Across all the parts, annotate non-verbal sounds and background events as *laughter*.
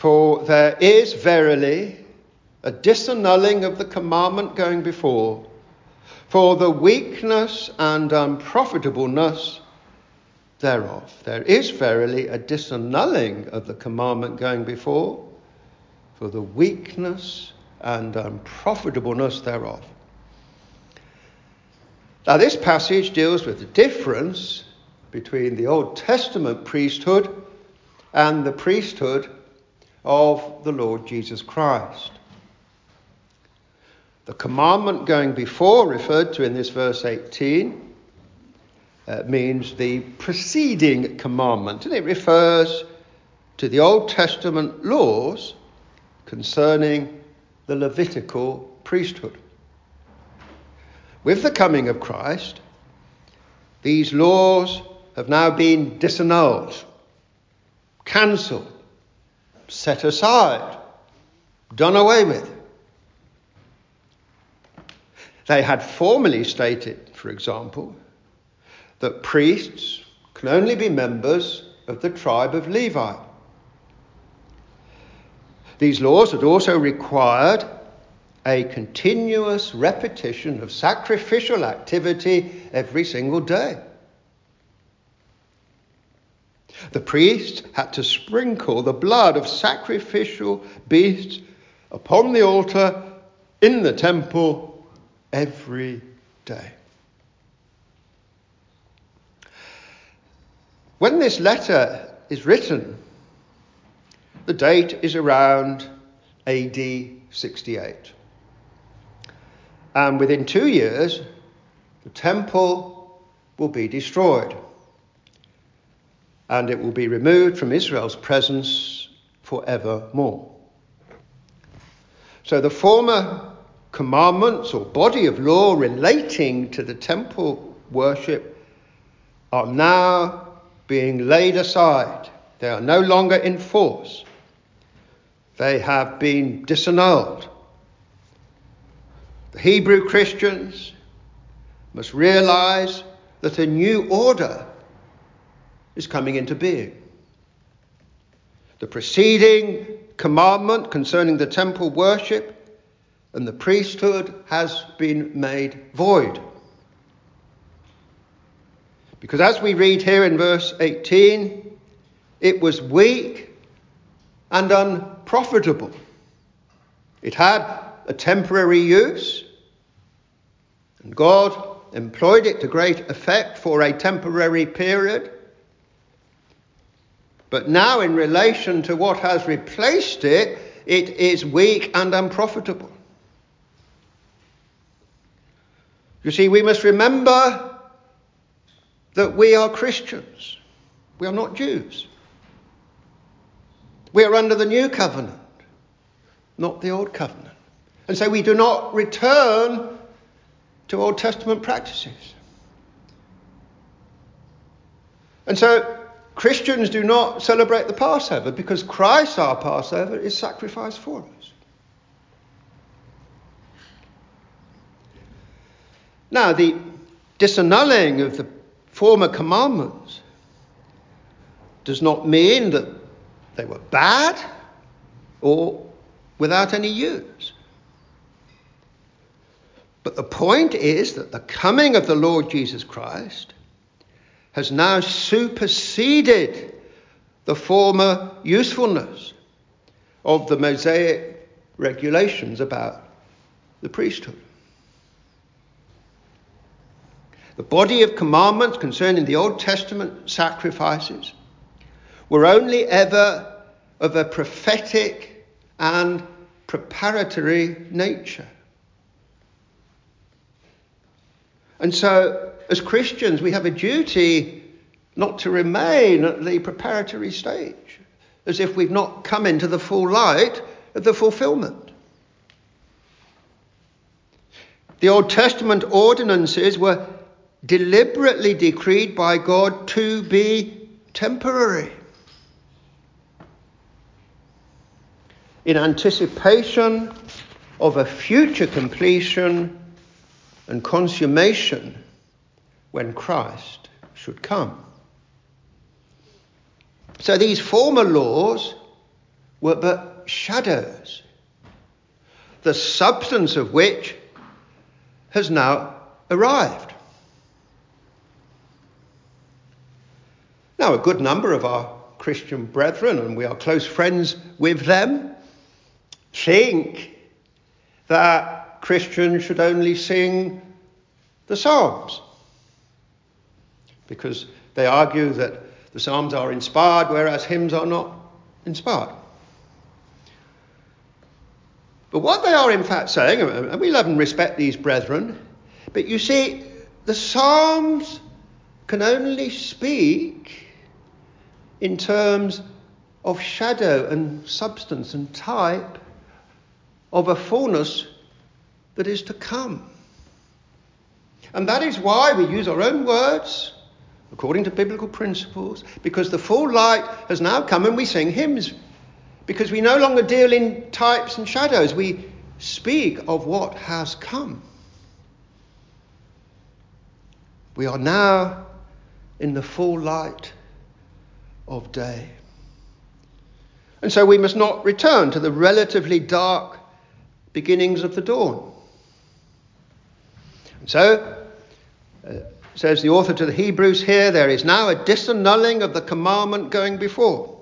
For there is verily a disannulling of the commandment going before, for the weakness and unprofitableness thereof. There is verily a disannulling of the commandment going before, for the weakness and unprofitableness thereof. Now, this passage deals with the difference between the Old Testament priesthood and the priesthood of the Lord Jesus Christ. The commandment going before, referred to in this verse 18, uh, means the preceding commandment, and it refers to the Old Testament laws concerning the Levitical priesthood. With the coming of Christ, these laws have now been disannulled, cancelled, set aside, done away with. They had formerly stated, for example, that priests can only be members of the tribe of Levi. These laws had also required a continuous repetition of sacrificial activity every single day. The priest had to sprinkle the blood of sacrificial beasts upon the altar in the temple every day. When this letter is written, the date is around AD 68. And within two years, the temple will be destroyed. And it will be removed from Israel's presence forevermore. So the former commandments or body of law relating to the temple worship are now being laid aside. They are no longer in force. They have been disannulled. The Hebrew Christians must realize that a new order is coming into being. The preceding commandment concerning the temple worship and the priesthood has been made void. Because as we read here in verse 18, it was weak and unprofitable. It had a temporary use, and God employed it to great effect for a temporary period. But now, in relation to what has replaced it, it is weak and unprofitable. You see, we must remember that we are Christians. We are not Jews. We are under the new covenant, not the old covenant. And so we do not return to Old Testament practices. And so Christians do not celebrate the Passover because Christ, our Passover, is sacrificed for us. Now, the disannulling of the former commandments does not mean that they were bad or without any use. But the point is that the coming of the Lord Jesus Christ has now superseded the former usefulness of the Mosaic regulations about the priesthood. The body of commandments concerning the Old Testament sacrifices were only ever of a prophetic and preparatory nature. And so, as Christians, we have a duty not to remain at the preparatory stage, as if we've not come into the full light of the fulfillment. The Old Testament ordinances were deliberately decreed by God to be temporary. In anticipation of a future completion and consummation when Christ should come. So these former laws were but shadows, the substance of which has now arrived. Now, a good number of our Christian brethren, and we are close friends with them, think that Christians should only sing the Psalms because they argue that the Psalms are inspired, whereas hymns are not inspired. But what they are in fact saying, and we love and respect these brethren, but you see, the Psalms can only speak in terms of shadow and substance and type of a fullness that is to come. And that is why we use our own words according to biblical principles, because the full light has now come and we sing hymns. Because we no longer deal in types and shadows, we speak of what has come. We are now in the full light of day. And so we must not return to the relatively dark beginnings of the dawn. So, uh, says the author to the Hebrews here, there is now a disannulling of the commandment going before.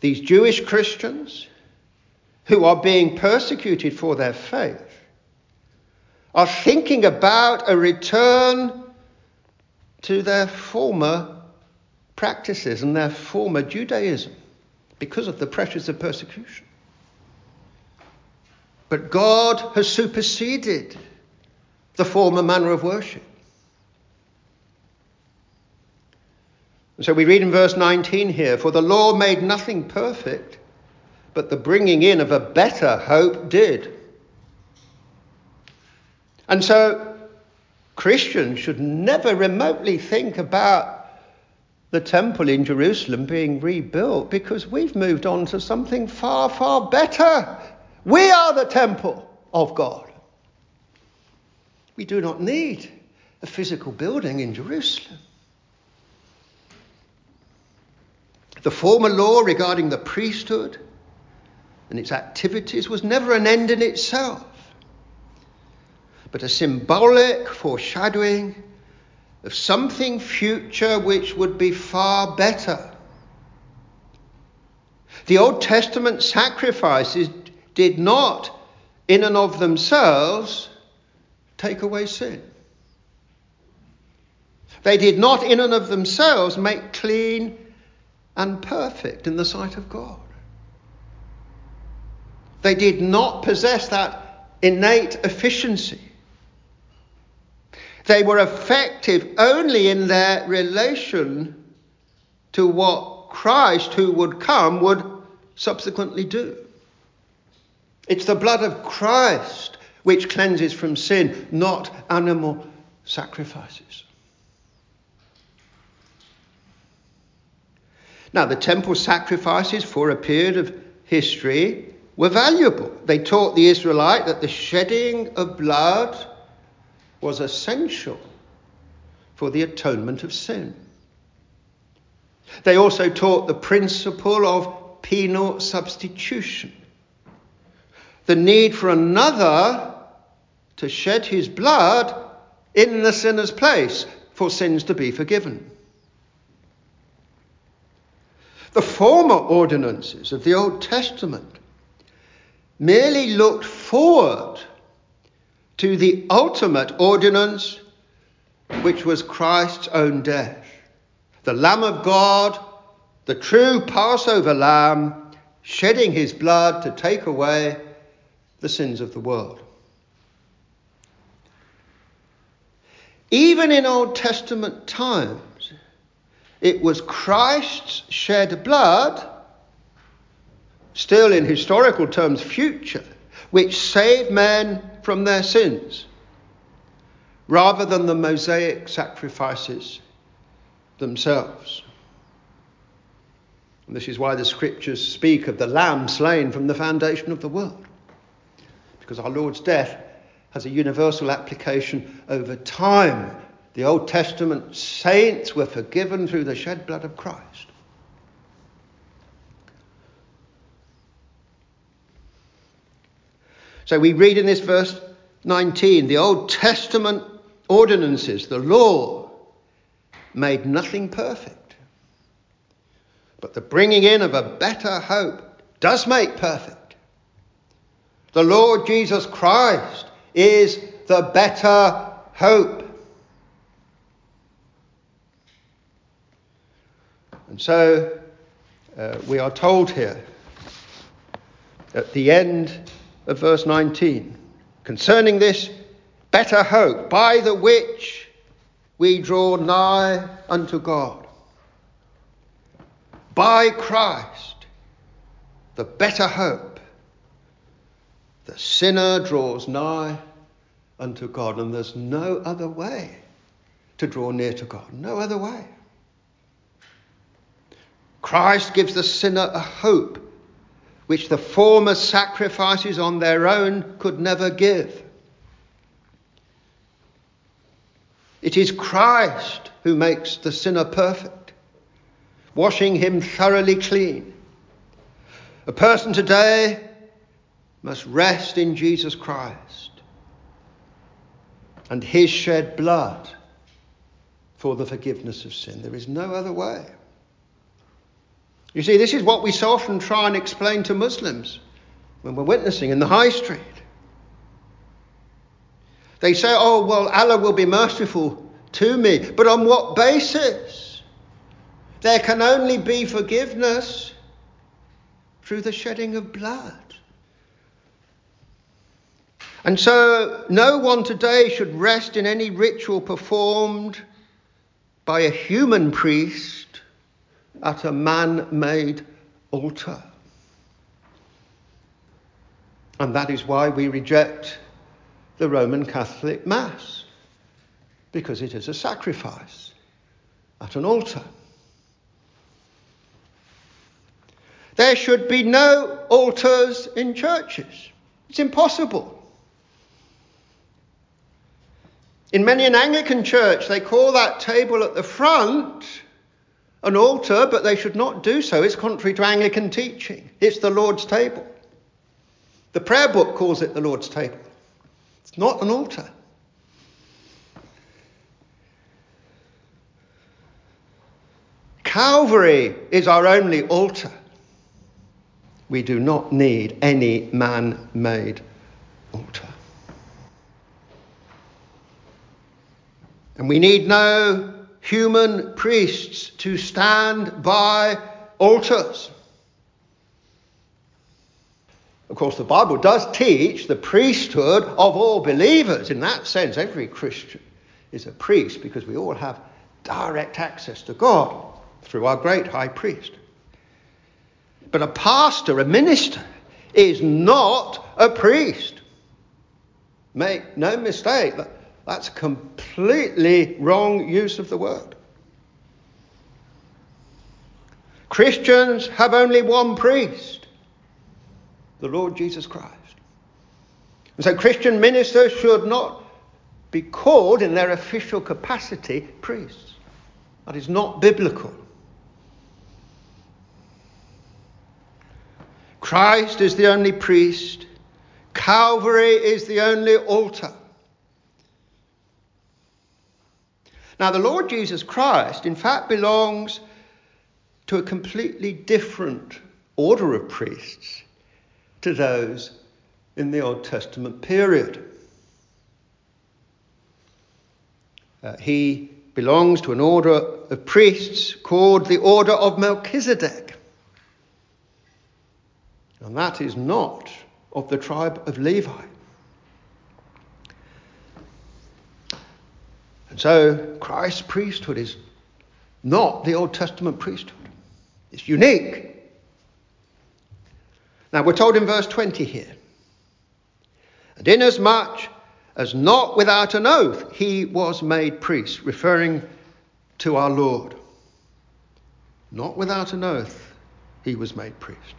These Jewish Christians who are being persecuted for their faith are thinking about a return to their former practices and their former Judaism because of the pressures of persecution. But God has superseded the former manner of worship. And so we read in verse 19 here For the law made nothing perfect, but the bringing in of a better hope did. And so Christians should never remotely think about the temple in Jerusalem being rebuilt because we've moved on to something far, far better. We are the temple of God. We do not need a physical building in Jerusalem. The former law regarding the priesthood and its activities was never an end in itself, but a symbolic foreshadowing of something future which would be far better. The Old Testament sacrifices did not, in and of themselves, take away sin. They did not, in and of themselves, make clean and perfect in the sight of God. They did not possess that innate efficiency. They were effective only in their relation to what Christ, who would come, would subsequently do. It's the blood of Christ which cleanses from sin, not animal sacrifices. Now, the temple sacrifices for a period of history were valuable. They taught the Israelite that the shedding of blood was essential for the atonement of sin. They also taught the principle of penal substitution, the need for another to shed his blood in the sinner's place for sins to be forgiven. The former ordinances of the Old Testament merely looked forward to the ultimate ordinance, which was Christ's own death. The Lamb of God, the true Passover Lamb, shedding his blood to take away the sins of the world. Even in Old Testament times, it was Christ's shed blood, still in historical terms future, which saved men from their sins, rather than the Mosaic sacrifices themselves. And this is why the scriptures speak of the lamb slain from the foundation of the world because our Lord's death has a universal application over time. The Old Testament saints were forgiven through the shed blood of Christ. So we read in this verse 19 the Old Testament ordinances, the law, made nothing perfect. But the bringing in of a better hope does make perfect. The Lord Jesus Christ is the better hope. And so uh, we are told here at the end of verse 19 concerning this better hope by the which we draw nigh unto God. By Christ, the better hope, the sinner draws nigh unto God, and there's no other way to draw near to God. No other way. Christ gives the sinner a hope which the former sacrifices on their own could never give. It is Christ who makes the sinner perfect, washing him thoroughly clean. A person today must rest in Jesus Christ and his shed blood for the forgiveness of sin. There is no other way. You see, this is what we so often try and explain to Muslims when we're witnessing in the high street. They say, oh, well, Allah will be merciful to me. But on what basis? There can only be forgiveness through the shedding of blood. And so, no one today should rest in any ritual performed by a human priest at a man made altar. And that is why we reject the Roman Catholic Mass, because it is a sacrifice at an altar. There should be no altars in churches. It's impossible. In many an Anglican church, they call that table at the front an altar, but they should not do so. It's contrary to Anglican teaching. It's the Lord's table. The prayer book calls it the Lord's table. It's not an altar. Calvary is our only altar. We do not need any man made altar. And we need no human priests to stand by altars. Of course, the Bible does teach the priesthood of all believers. In that sense, every Christian is a priest because we all have direct access to God through our great high priest. But a pastor, a minister, is not a priest. Make no mistake, that's completely wrong use of the word. Christians have only one priest, the Lord Jesus Christ. And so Christian ministers should not be called in their official capacity priests. That is not biblical. Christ is the only priest. Calvary is the only altar. Now, the Lord Jesus Christ, in fact, belongs to a completely different order of priests to those in the Old Testament period. Uh, he belongs to an order of priests called the Order of Melchizedek. And that is not of the tribe of Levi. And so Christ's priesthood is not the Old Testament priesthood, it's unique. Now we're told in verse 20 here, and inasmuch as not without an oath he was made priest, referring to our Lord. Not without an oath he was made priest.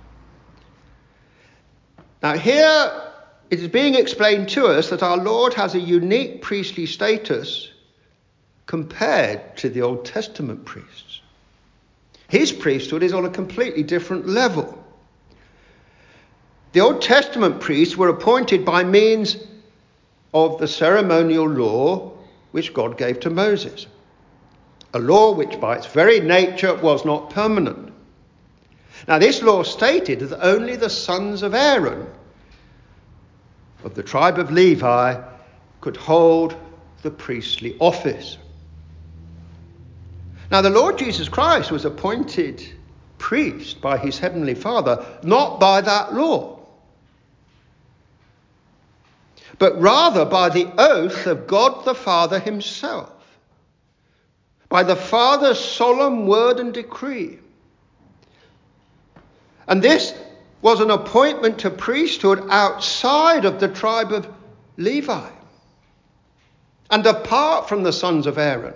Now, here it is being explained to us that our Lord has a unique priestly status compared to the Old Testament priests. His priesthood is on a completely different level. The Old Testament priests were appointed by means of the ceremonial law which God gave to Moses. A law which, by its very nature, was not permanent. Now, this law stated that only the sons of Aaron, of the tribe of Levi, could hold the priestly office. Now, the Lord Jesus Christ was appointed priest by his heavenly Father, not by that law but rather by the oath of God the Father himself, by the Father's solemn word and decree. And this was an appointment to priesthood outside of the tribe of Levi and apart from the sons of Aaron.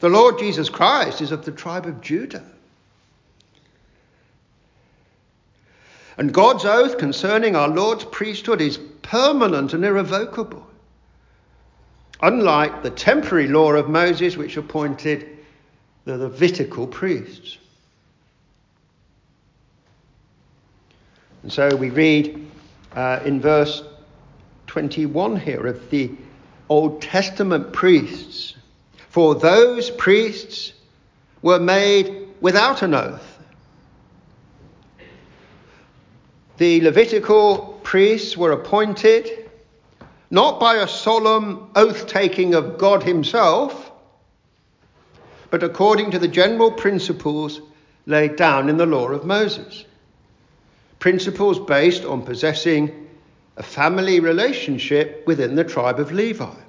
The Lord Jesus Christ is of the tribe of Judah. And God's oath concerning our Lord's priesthood is permanent and irrevocable. Unlike the temporary law of Moses, which appointed the Levitical priests. And so we read uh, in verse 21 here of the Old Testament priests. For those priests were made without an oath The Levitical priests were appointed not by a solemn oath taking of God Himself, but according to the general principles laid down in the law of Moses. Principles based on possessing a family relationship within the tribe of Levi.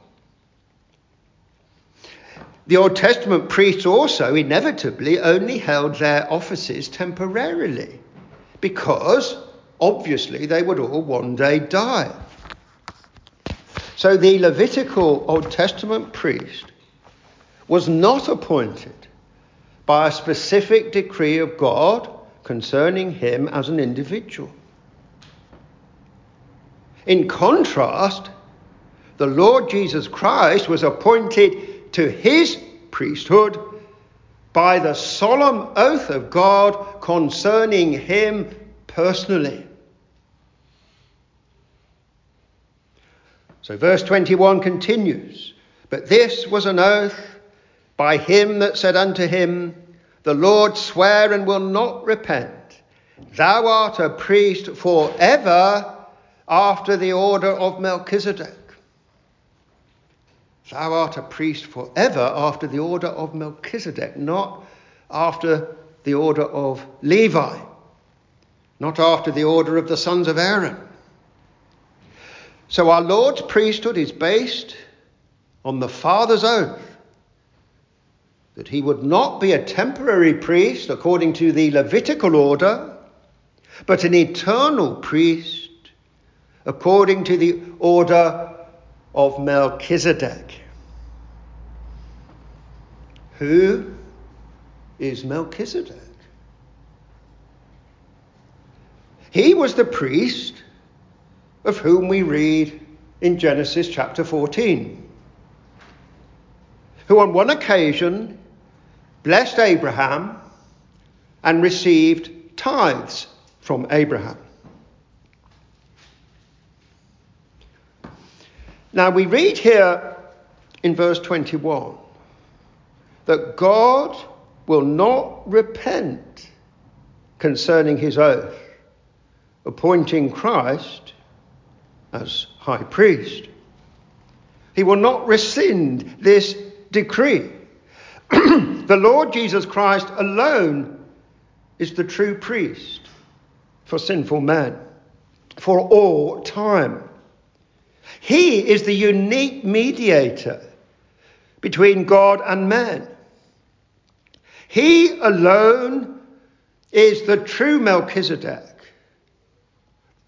The Old Testament priests also inevitably only held their offices temporarily because obviously they would all one day die. So the Levitical Old Testament priest was not appointed by a specific decree of God concerning him as an individual. In contrast, the Lord Jesus Christ was appointed to his priesthood by the solemn oath of God concerning him personally. So verse 21 continues But this was an oath by him that said unto him, The Lord swear and will not repent. Thou art a priest forever after the order of Melchizedek. Thou art a priest forever after the order of Melchizedek, not after the order of Levi, not after the order of the sons of Aaron. So our Lord's priesthood is based on the Father's oath that he would not be a temporary priest according to the Levitical order, but an eternal priest according to the order of Melchizedek. Who is Melchizedek? He was the priest of whom we read in Genesis chapter 14, who on one occasion blessed Abraham and received tithes from Abraham. Now we read here in verse 21 that God will not repent concerning his oath, appointing Christ as high priest. He will not rescind this decree. *clears throat* the Lord Jesus Christ alone is the true priest for sinful men for all time. He is the unique mediator between God and man. He alone is the true Melchizedek,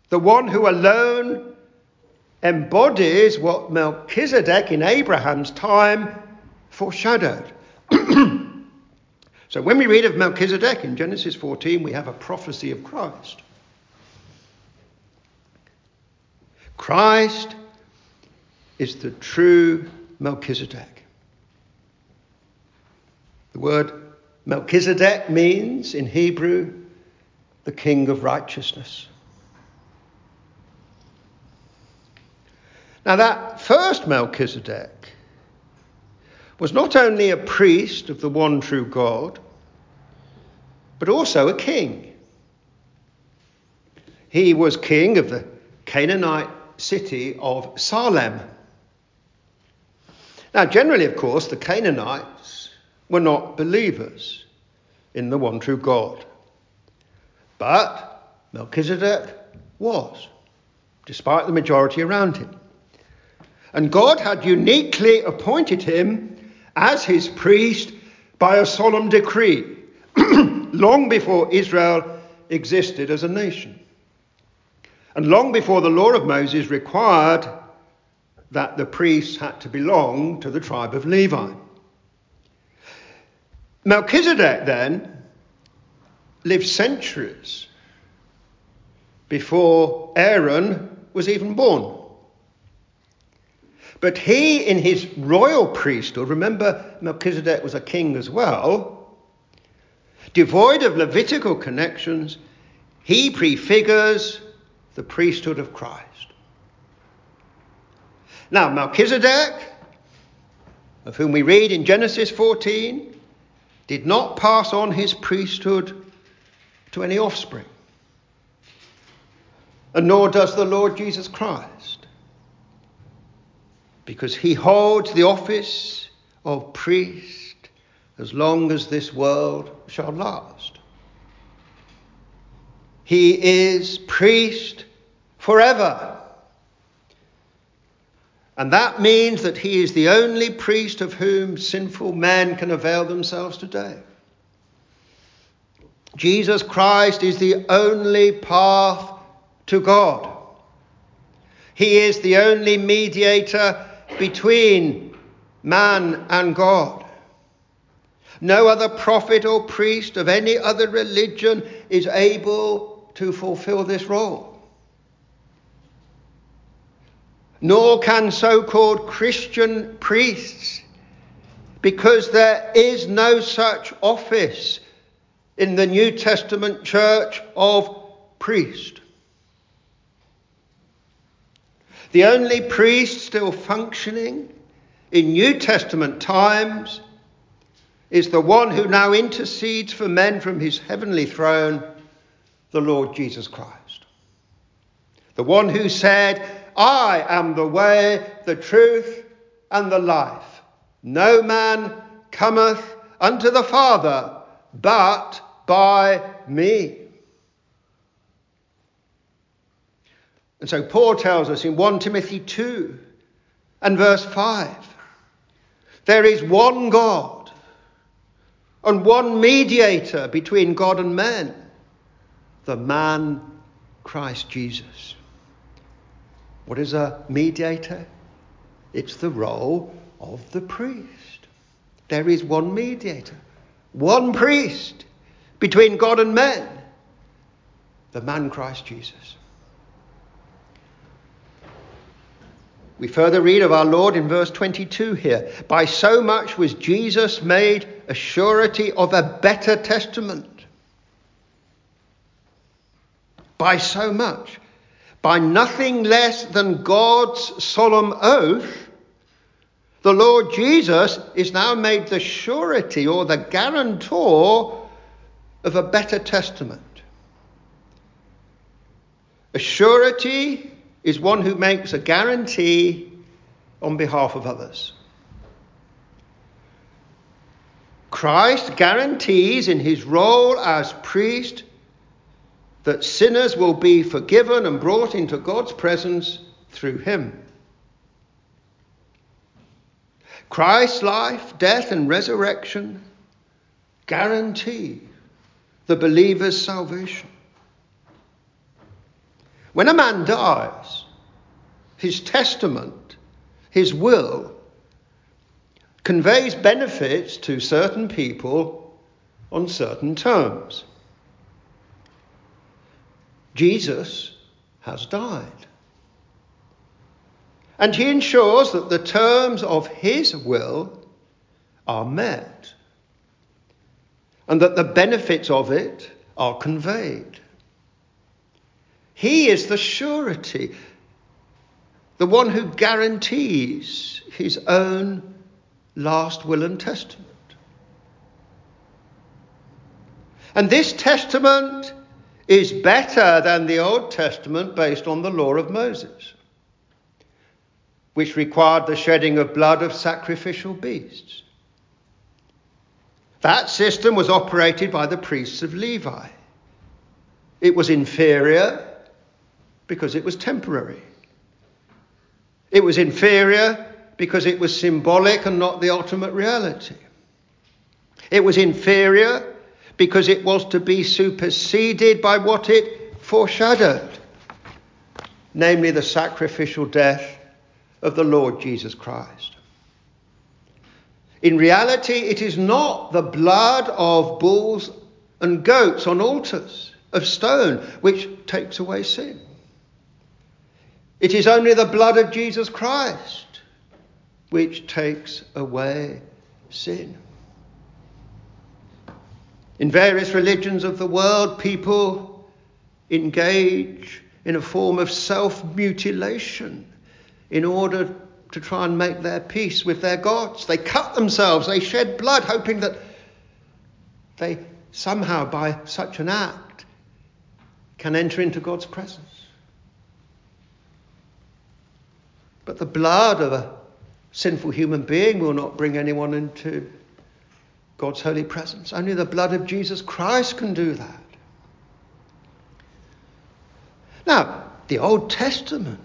the one who alone embodies what Melchizedek in Abraham's time foreshadowed. *clears throat* so when we read of Melchizedek in Genesis 14, we have a prophecy of Christ. Christ is the true Melchizedek. The word Melchizedek means in Hebrew the King of righteousness. Now, that first Melchizedek was not only a priest of the one true God, but also a king. He was king of the Canaanite city of Salem. Now, generally, of course, the Canaanites were not believers in the one true God. But Melchizedek was, despite the majority around him. And God had uniquely appointed him as his priest by a solemn decree, *clears throat* long before Israel existed as a nation. And long before the law of Moses required that the priests had to belong to the tribe of Levi. Melchizedek then lived centuries before Aaron was even born. But he, in his royal priesthood, remember Melchizedek was a king as well, devoid of Levitical connections, he prefigures the priesthood of Christ. Now, Melchizedek, of whom we read in Genesis 14, did not pass on his priesthood to any offspring, and nor does the Lord Jesus Christ, because he holds the office of priest as long as this world shall last. He is priest forever. And that means that he is the only priest of whom sinful men can avail themselves today. Jesus Christ is the only path to God. He is the only mediator between man and God. No other prophet or priest of any other religion is able to fulfill this role. Nor can so called Christian priests, because there is no such office in the New Testament church of priest. The only priest still functioning in New Testament times is the one who now intercedes for men from his heavenly throne, the Lord Jesus Christ. The one who said, I am the way, the truth, and the life. No man cometh unto the Father but by me. And so Paul tells us in 1 Timothy 2 and verse 5 there is one God and one mediator between God and men, the man Christ Jesus. What is a mediator? It's the role of the priest. There is one mediator, one priest between God and men, the man Christ Jesus. We further read of our Lord in verse 22 here. By so much was Jesus made a surety of a better testament. By so much by nothing less than God's solemn oath, the Lord Jesus is now made the surety or the guarantor of a better testament. A surety is one who makes a guarantee on behalf of others. Christ guarantees in his role as priest that sinners will be forgiven and brought into God's presence through him. Christ's life, death, and resurrection guarantee the believer's salvation. When a man dies, his testament, his will, conveys benefits to certain people on certain terms. Jesus has died. And he ensures that the terms of his will are met and that the benefits of it are conveyed. He is the surety, the one who guarantees his own last will and testament. And this testament is better than the Old Testament based on the law of Moses, which required the shedding of blood of sacrificial beasts. That system was operated by the priests of Levi. It was inferior because it was temporary. It was inferior because it was symbolic and not the ultimate reality. It was inferior because it was to be superseded by what it foreshadowed, namely the sacrificial death of the Lord Jesus Christ. In reality, it is not the blood of bulls and goats on altars of stone which takes away sin. It is only the blood of Jesus Christ which takes away sin. In various religions of the world, people engage in a form of self mutilation in order to try and make their peace with their gods. They cut themselves, they shed blood, hoping that they somehow, by such an act, can enter into God's presence. But the blood of a sinful human being will not bring anyone into God's holy presence. Only the blood of Jesus Christ can do that. Now, the Old Testament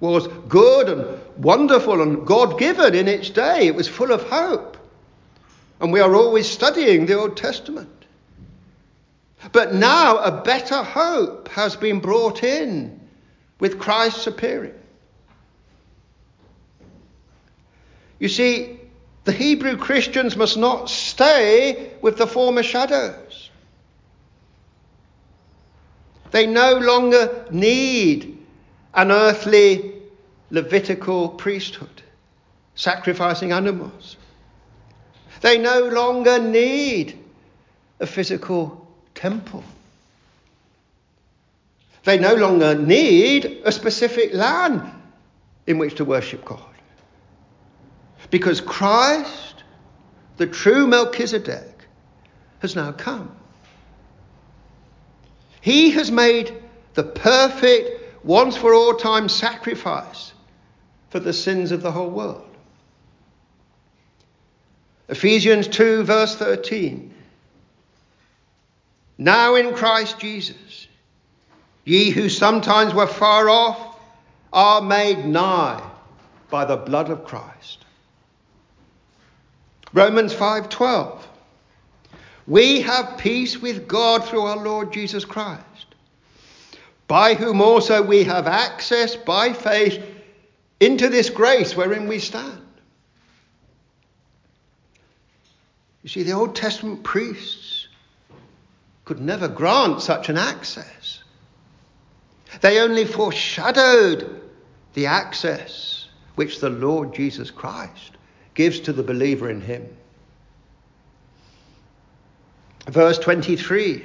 was good and wonderful and God given in its day. It was full of hope. And we are always studying the Old Testament. But now a better hope has been brought in with Christ's appearing. You see, the Hebrew Christians must not stay with the former shadows. They no longer need an earthly Levitical priesthood, sacrificing animals. They no longer need a physical temple. They no longer need a specific land in which to worship God. Because Christ, the true Melchizedek, has now come. He has made the perfect, once for all time sacrifice for the sins of the whole world. Ephesians 2, verse 13. Now in Christ Jesus, ye who sometimes were far off are made nigh by the blood of Christ. Romans 5:12 We have peace with God through our Lord Jesus Christ by whom also we have access by faith into this grace wherein we stand. You see, the Old Testament priests could never grant such an access. They only foreshadowed the access which the Lord Jesus Christ gives to the believer in him. Verse 23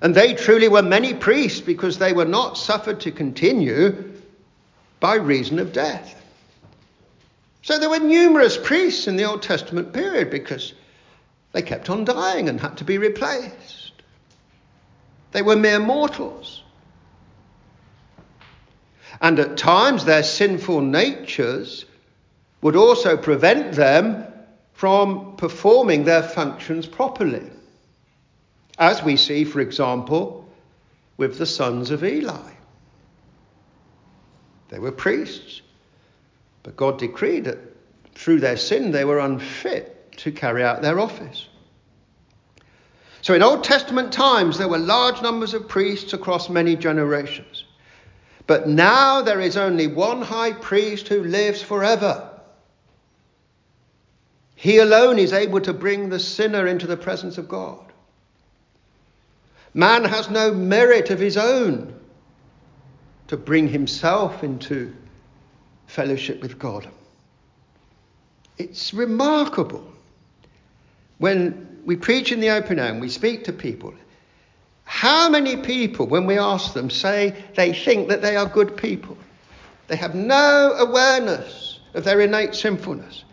And they truly were many priests because they were not suffered to continue by reason of death. So there were numerous priests in the Old Testament period because they kept on dying and had to be replaced. They were mere mortals. And at times their sinful natures would also prevent them from performing their functions properly. As we see, for example, with the sons of Eli. They were priests, but God decreed that through their sin they were unfit to carry out their office. So in Old Testament times, there were large numbers of priests across many generations. But now there is only one high priest who lives forever he alone is able to bring the sinner into the presence of God. Man has no merit of his own to bring himself into fellowship with God. It's remarkable when we preach in the open air and we speak to people How many people, when we ask them, say they think that they are good people? They have no awareness of their innate sinfulness.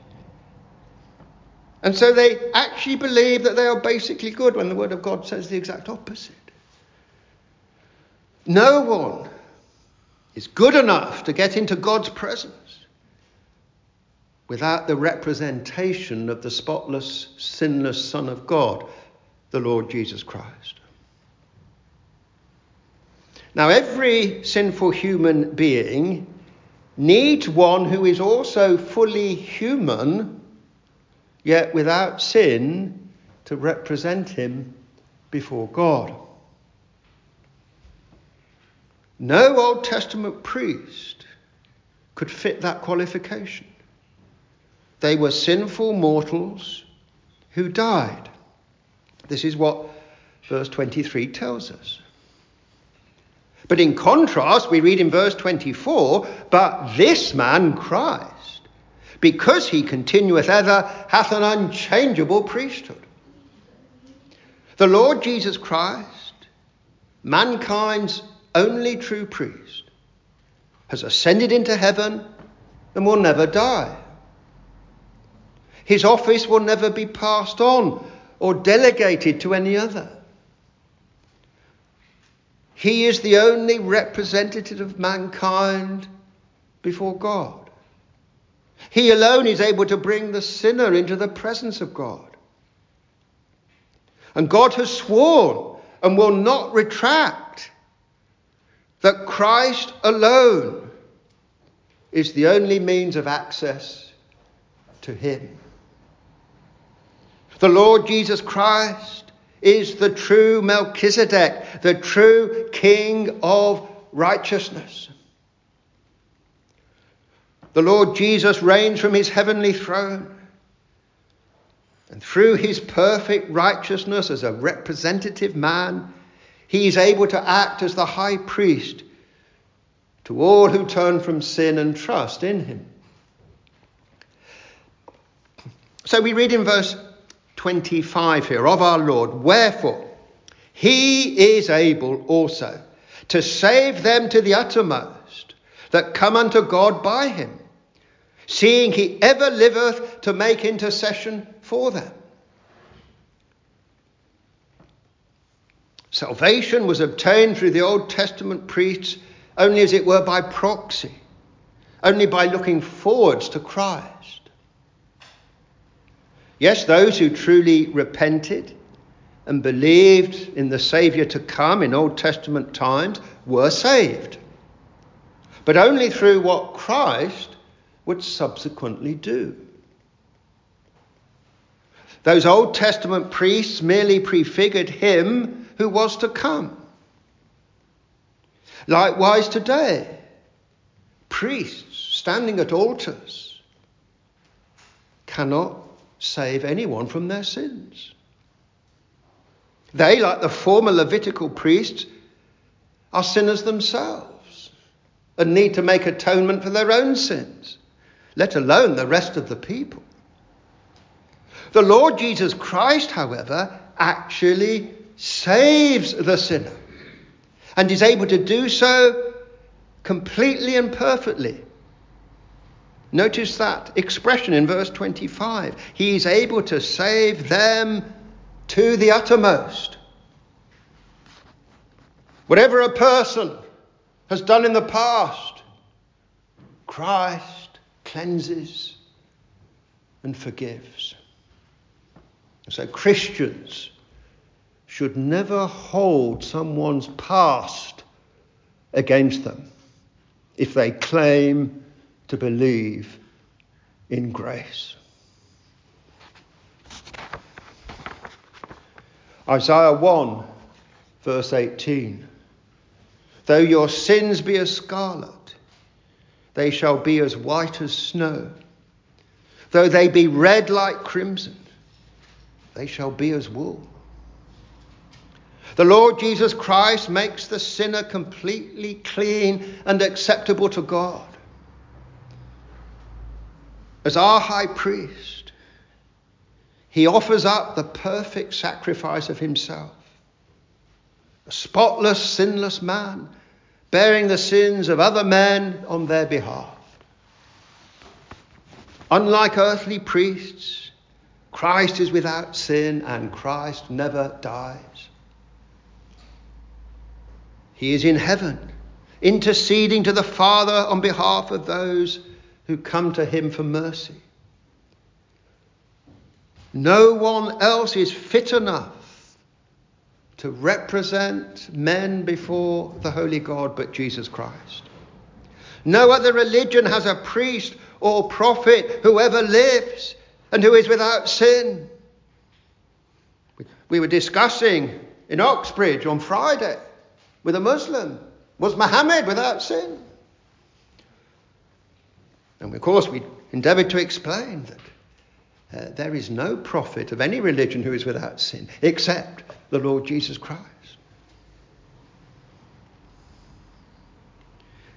And so they actually believe that they are basically good when the Word of God says the exact opposite. No one is good enough to get into God's presence without the representation of the spotless, sinless Son of God, the Lord Jesus Christ. Now, every sinful human being needs one who is also fully human, yet without sin, to represent him before God. No Old Testament priest could fit that qualification. They were sinful mortals who died. This is what verse 23 tells us. But in contrast, we read in verse 24, But this man, Christ, because he continueth ever, hath an unchangeable priesthood. The Lord Jesus Christ, mankind's only true priest, has ascended into heaven and will never die. His office will never be passed on or delegated to any other. He is the only representative of mankind before God. He alone is able to bring the sinner into the presence of God. And God has sworn and will not retract that Christ alone is the only means of access to Him. The Lord Jesus Christ is the true Melchizedek, the true King of righteousness. The Lord Jesus reigns from his heavenly throne. And through his perfect righteousness as a representative man, he is able to act as the high priest to all who turn from sin and trust in him. So we read in verse 25 here of our Lord. Wherefore, he is able also to save them to the uttermost that come unto God by him, seeing he ever liveth to make intercession for them. Salvation was obtained through the Old Testament priests only as it were by proxy, only by looking forwards to Christ. Yes, those who truly repented and believed in the Saviour to come in Old Testament times were saved, but only through what Christ would subsequently do. Those Old Testament priests merely prefigured him who was to come. Likewise, today, priests standing at altars cannot save anyone from their sins. They, like the former Levitical priests, are sinners themselves and need to make atonement for their own sins, let alone the rest of the people. The Lord Jesus Christ, however, actually saves the sinner and is able to do so completely and perfectly Notice that expression in verse 25. He is able to save them to the uttermost. Whatever a person has done in the past, Christ cleanses and forgives. So Christians should never hold someone's past against them if they claim to believe in grace. Isaiah 1, verse 18. Though your sins be as scarlet, they shall be as white as snow. Though they be red like crimson, they shall be as wool. The Lord Jesus Christ makes the sinner completely clean and acceptable to God as our high priest, he offers up the perfect sacrifice of himself. a spotless, sinless man, bearing the sins of other men on their behalf. Unlike earthly priests, Christ is without sin and Christ never dies. He is in heaven, interceding to the Father on behalf of those who come to him for mercy. No one else is fit enough to represent men before the Holy God but Jesus Christ. No other religion has a priest or prophet who ever lives and who is without sin. We were discussing in Uxbridge on Friday with a Muslim was Muhammad without sin? And of course, we endeavoured to explain that uh, there is no prophet of any religion who is without sin except the Lord Jesus Christ.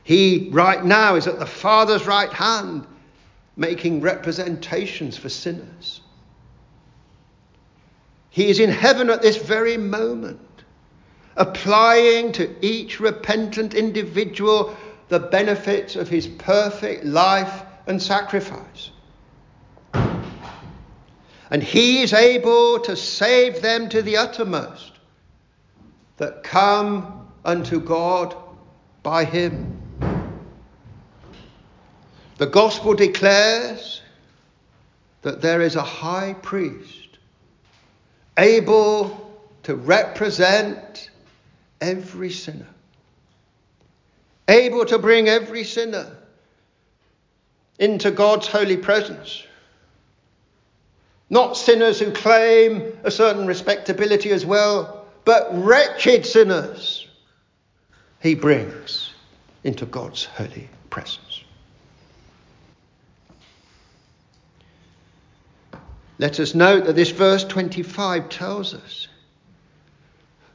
He, right now, is at the Father's right hand, making representations for sinners. He is in heaven at this very moment, applying to each repentant individual the benefits of his perfect life and sacrifice. And he is able to save them to the uttermost that come unto God by him. The gospel declares that there is a high priest able to represent every sinner, able to bring every sinner into God's holy presence. Not sinners who claim a certain respectability as well, but wretched sinners he brings into God's holy presence. Let us note that this verse 25 tells us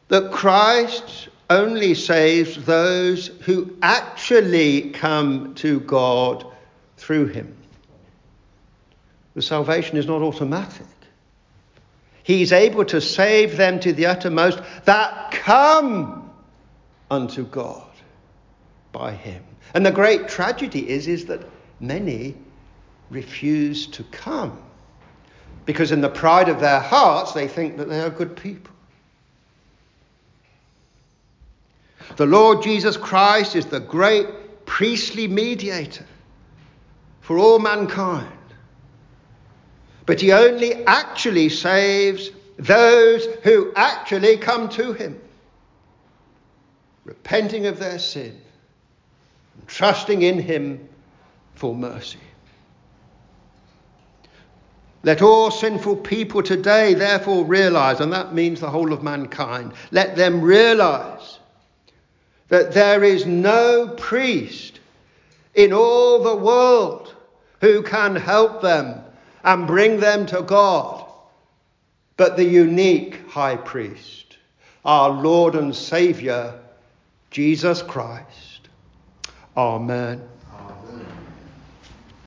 that Christ only saves those who actually come to God through him. The salvation is not automatic. He's able to save them to the uttermost that come unto God by him. And the great tragedy is, is that many refuse to come because in the pride of their hearts they think that they are good people. The Lord Jesus Christ is the great priestly mediator for all mankind. But he only actually saves those who actually come to him, repenting of their sin and trusting in him for mercy. Let all sinful people today therefore realize, and that means the whole of mankind, let them realize that there is no priest in all the world who can help them and bring them to God, but the unique high priest, our Lord and Saviour, Jesus Christ. Amen.